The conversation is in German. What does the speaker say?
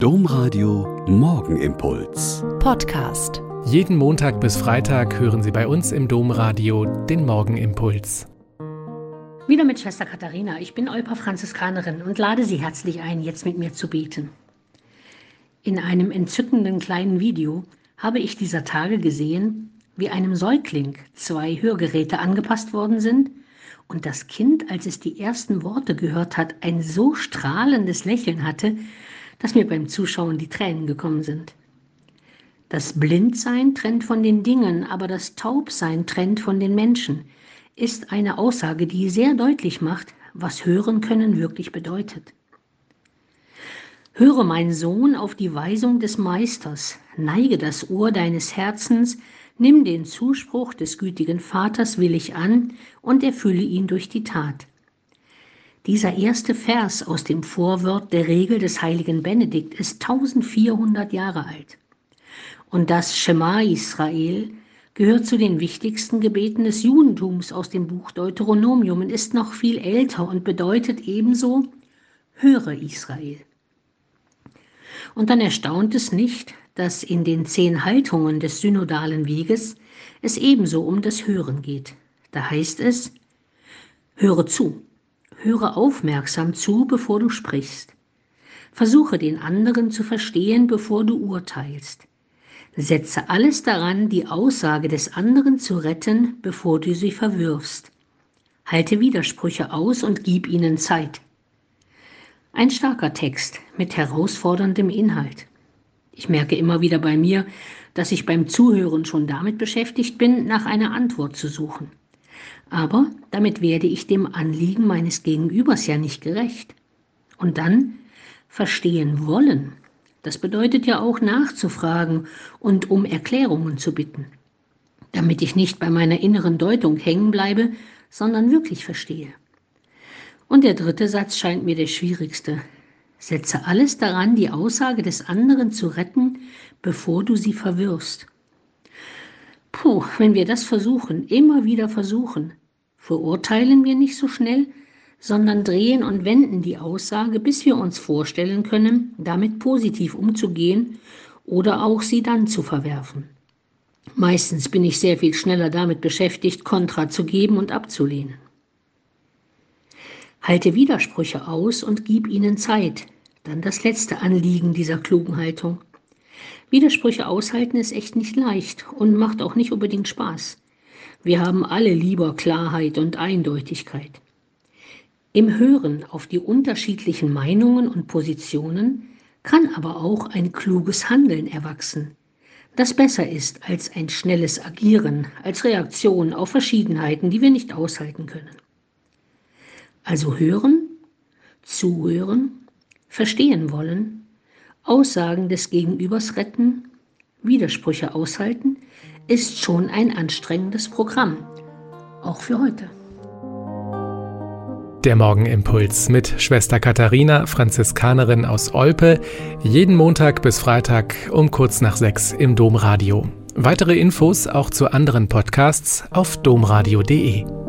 Domradio Morgenimpuls. Podcast. Jeden Montag bis Freitag hören Sie bei uns im Domradio den Morgenimpuls. Wieder mit Schwester Katharina. Ich bin Olpa Franziskanerin und lade Sie herzlich ein, jetzt mit mir zu beten. In einem entzückenden kleinen Video habe ich dieser Tage gesehen, wie einem Säugling zwei Hörgeräte angepasst worden sind und das Kind, als es die ersten Worte gehört hat, ein so strahlendes Lächeln hatte, dass mir beim Zuschauen die Tränen gekommen sind. Das Blindsein trennt von den Dingen, aber das Taubsein trennt von den Menschen, ist eine Aussage, die sehr deutlich macht, was Hören können wirklich bedeutet. Höre, mein Sohn, auf die Weisung des Meisters, neige das Ohr deines Herzens, nimm den Zuspruch des gütigen Vaters willig an und erfülle ihn durch die Tat. Dieser erste Vers aus dem Vorwort der Regel des heiligen Benedikt ist 1400 Jahre alt. Und das Shema Israel gehört zu den wichtigsten Gebeten des Judentums aus dem Buch Deuteronomium und ist noch viel älter und bedeutet ebenso, höre Israel. Und dann erstaunt es nicht, dass in den zehn Haltungen des synodalen Weges es ebenso um das Hören geht. Da heißt es, höre zu, Höre aufmerksam zu, bevor du sprichst. Versuche den anderen zu verstehen, bevor du urteilst. Setze alles daran, die Aussage des anderen zu retten, bevor du sie verwirfst. Halte Widersprüche aus und gib ihnen Zeit. Ein starker Text mit herausforderndem Inhalt. Ich merke immer wieder bei mir, dass ich beim Zuhören schon damit beschäftigt bin, nach einer Antwort zu suchen. Aber damit werde ich dem Anliegen meines Gegenübers ja nicht gerecht. Und dann verstehen wollen. Das bedeutet ja auch nachzufragen und um Erklärungen zu bitten, damit ich nicht bei meiner inneren Deutung hängen bleibe, sondern wirklich verstehe. Und der dritte Satz scheint mir der schwierigste. Setze alles daran, die Aussage des anderen zu retten, bevor du sie verwirrst. Puh, wenn wir das versuchen, immer wieder versuchen, verurteilen wir nicht so schnell, sondern drehen und wenden die Aussage, bis wir uns vorstellen können, damit positiv umzugehen oder auch sie dann zu verwerfen. Meistens bin ich sehr viel schneller damit beschäftigt, Kontra zu geben und abzulehnen. Halte Widersprüche aus und gib ihnen Zeit. Dann das letzte Anliegen dieser klugen Haltung. Widersprüche aushalten ist echt nicht leicht und macht auch nicht unbedingt Spaß. Wir haben alle lieber Klarheit und Eindeutigkeit. Im Hören auf die unterschiedlichen Meinungen und Positionen kann aber auch ein kluges Handeln erwachsen, das besser ist als ein schnelles Agieren, als Reaktion auf Verschiedenheiten, die wir nicht aushalten können. Also hören, zuhören, verstehen wollen Aussagen des Gegenübers retten, Widersprüche aushalten, ist schon ein anstrengendes Programm, auch für heute. Der Morgenimpuls mit Schwester Katharina, Franziskanerin aus Olpe, jeden Montag bis Freitag um kurz nach sechs im Domradio. Weitere Infos auch zu anderen Podcasts auf domradio.de.